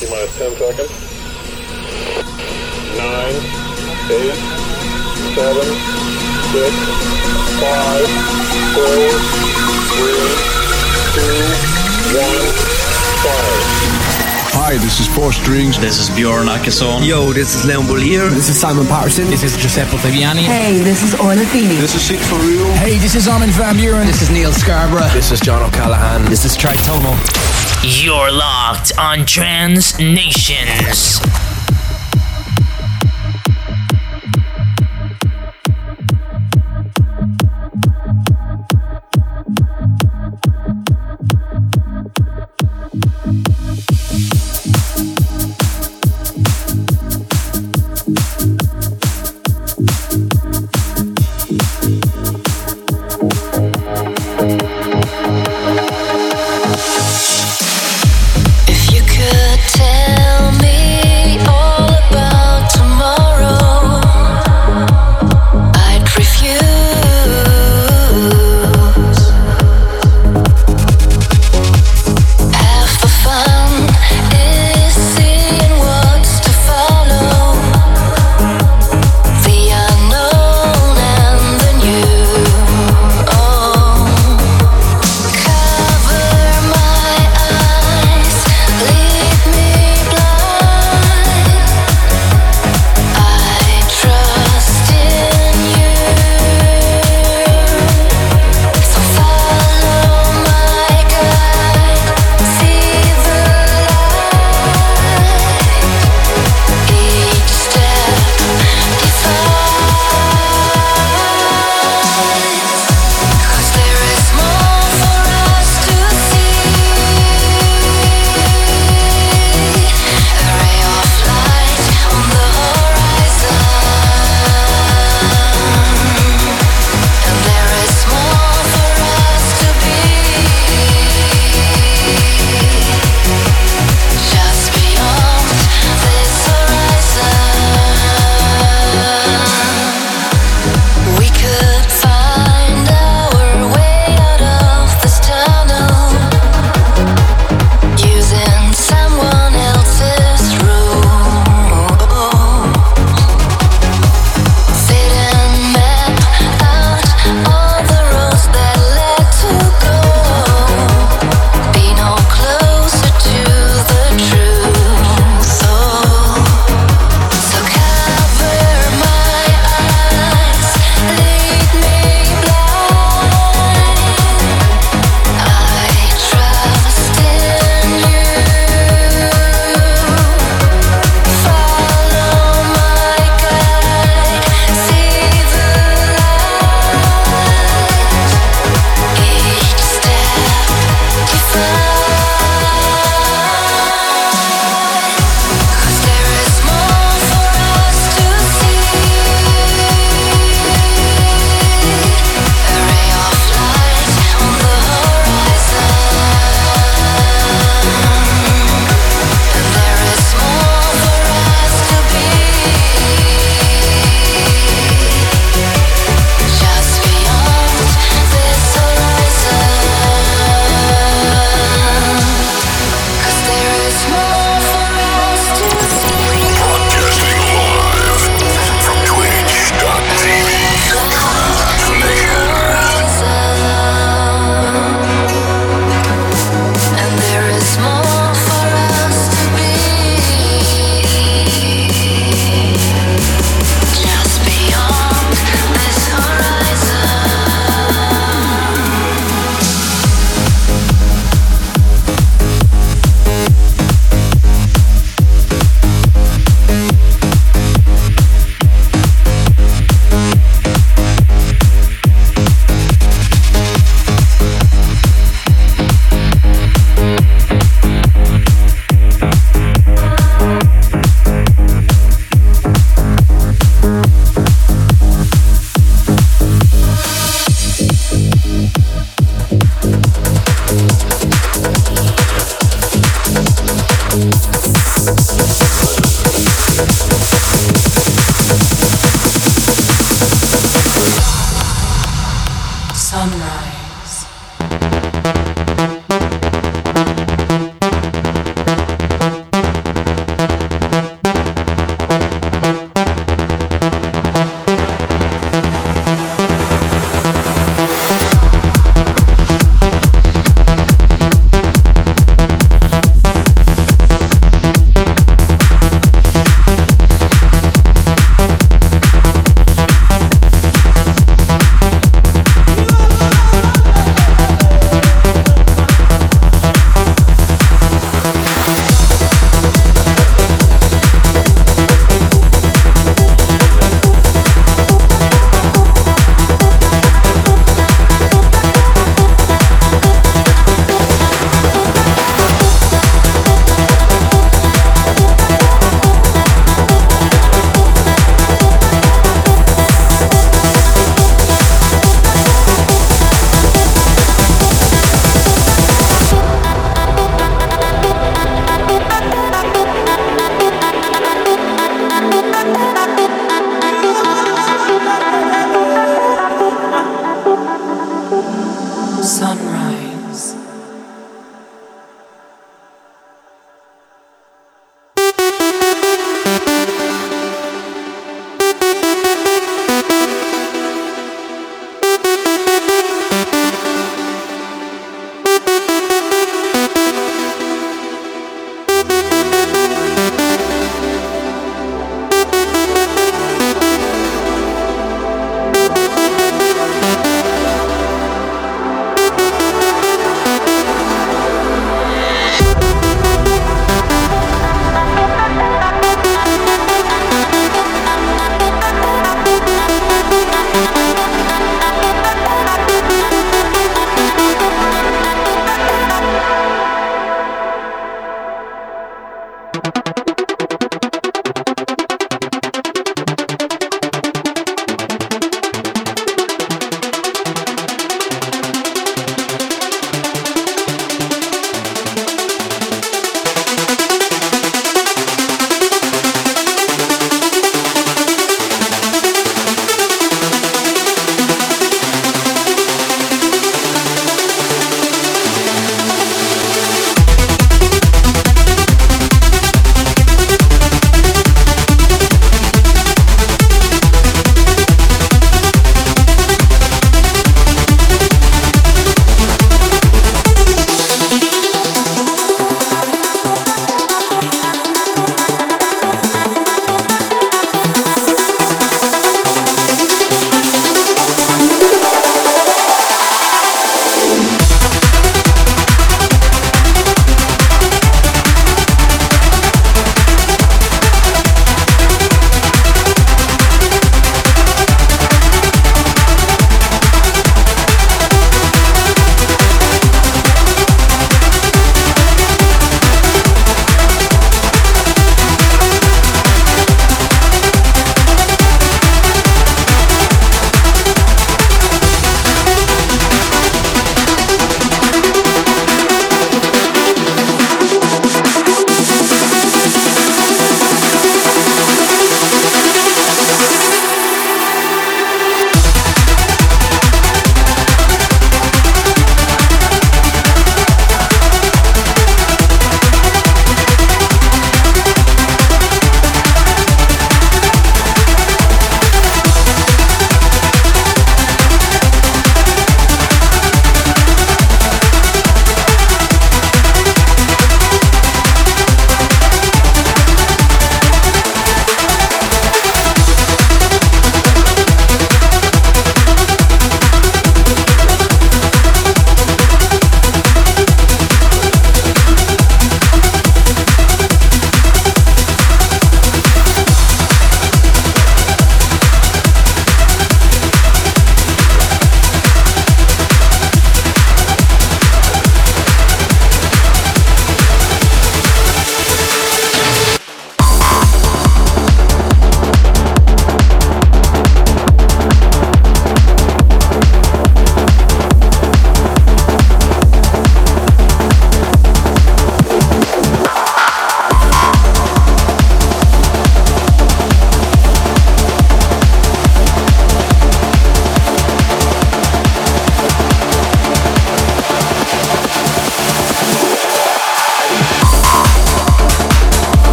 T minus 10 seconds. 9, 8, 7, 6, 5, 4, 3, 2, 1, fire. Hi, this is Four Strings. This is Bjorn Akesson. Yo, this is Leon Bolier. This is Simon Patterson. This is Giuseppe Ottaviani. Hey, this is Orla Feeney. This is Sied van Riel. Hey, this is Armin van Buuren. This is Neil Scarborough. This is John O'Callaghan. This is Trey Tomo. You're locked on Trance Nations.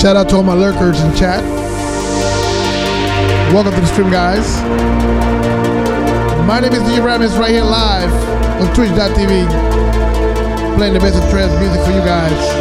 Shout out to all my lurkers in chat. Welcome to the stream, guys. My name is DJ Aramis right here live on Twitch.tv. Playing the best of trance music for you guys.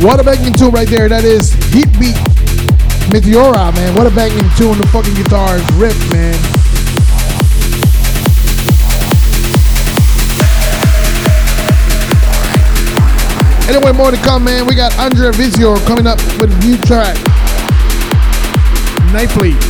What a banging tune right there. That is Heatbeat Meteora, man. What a banging tune. The fucking guitars rip, man. Anyway, more to come, man. We got Andrea Visior coming up with a new track. Nightfly.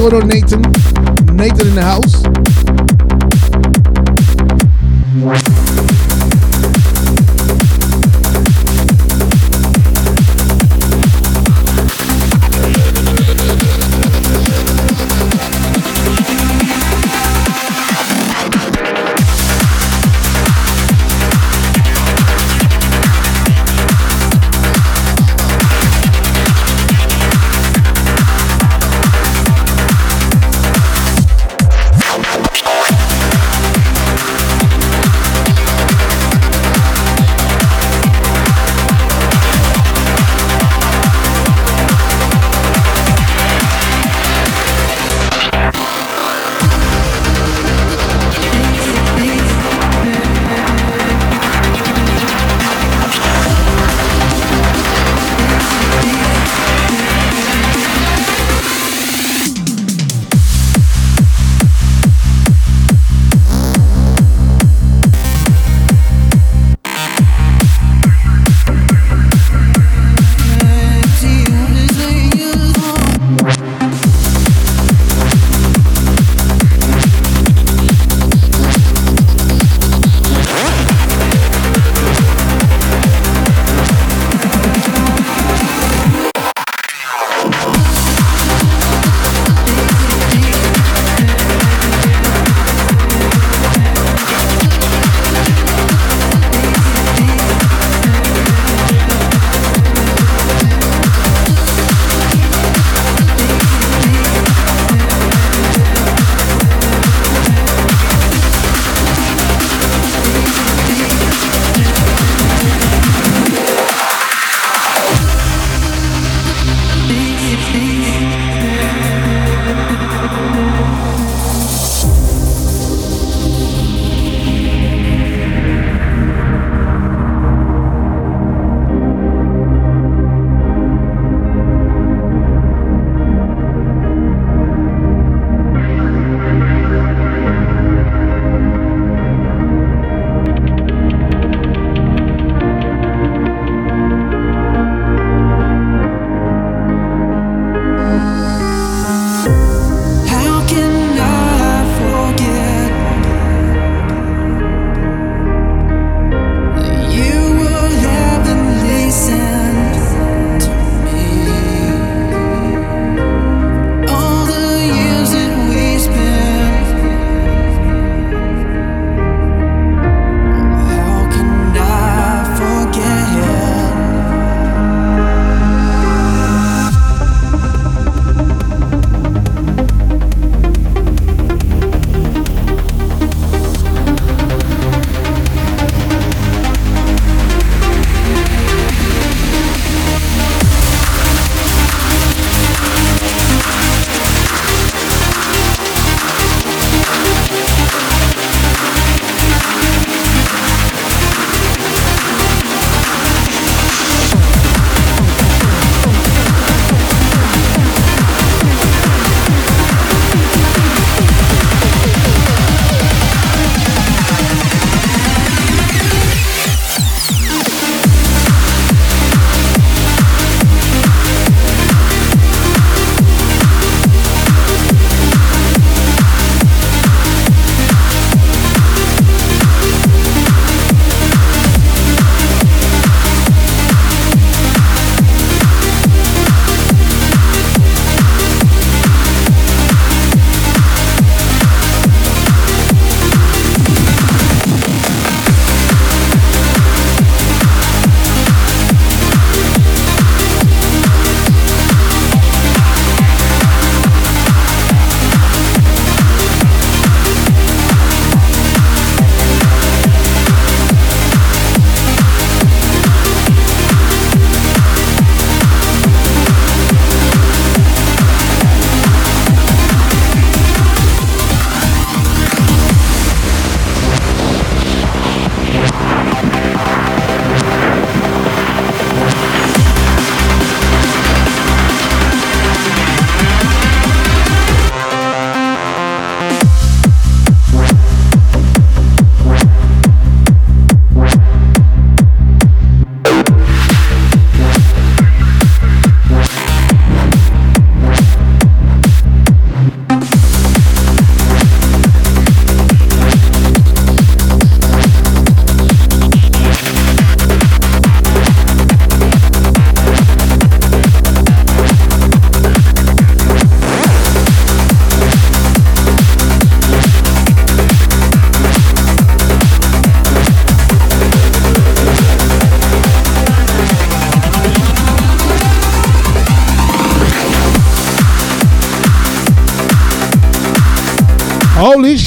On, Nathan? Nathan in the house.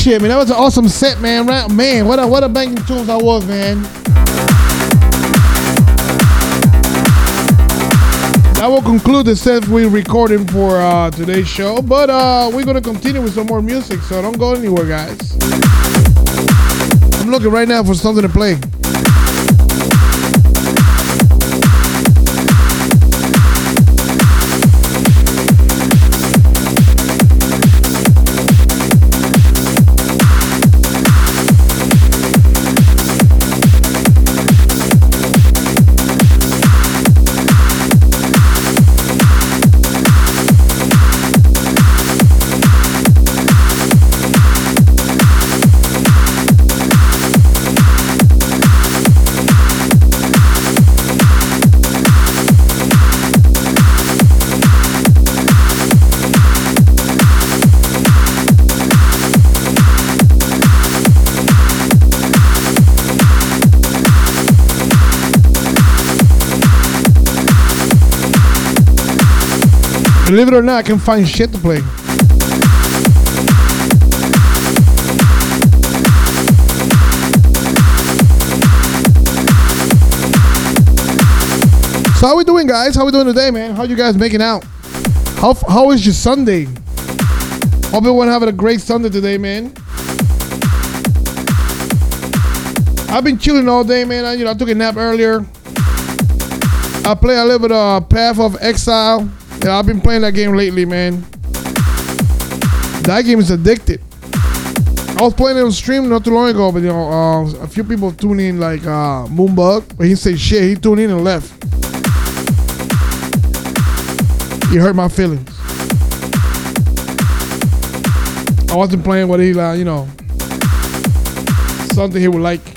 Shit, man. That was an awesome set, man. Right, man, what a what a banging tunes I was, man. That will conclude the set we're recording for uh, today's show. But uh, we're gonna continue with some more music, so don't go anywhere, guys. I'm looking right now for something to play. Believe it or not, I can find shit to play. So how we doing, guys? How we doing today, man? How you guys making out? How how is your Sunday? Hope everyone having a great Sunday today, man. I've been chilling all day, man. I, you know, I took a nap earlier. I play a little bit of Path of Exile. Yeah, I've been playing that game lately, man. That game is addicted. I was playing it on stream not too long ago, but you know, uh, a few people tuned in, like uh, Moonbug, but he said shit. He tuned in and left. He hurt my feelings. I wasn't playing what he, uh, you know, something he would like.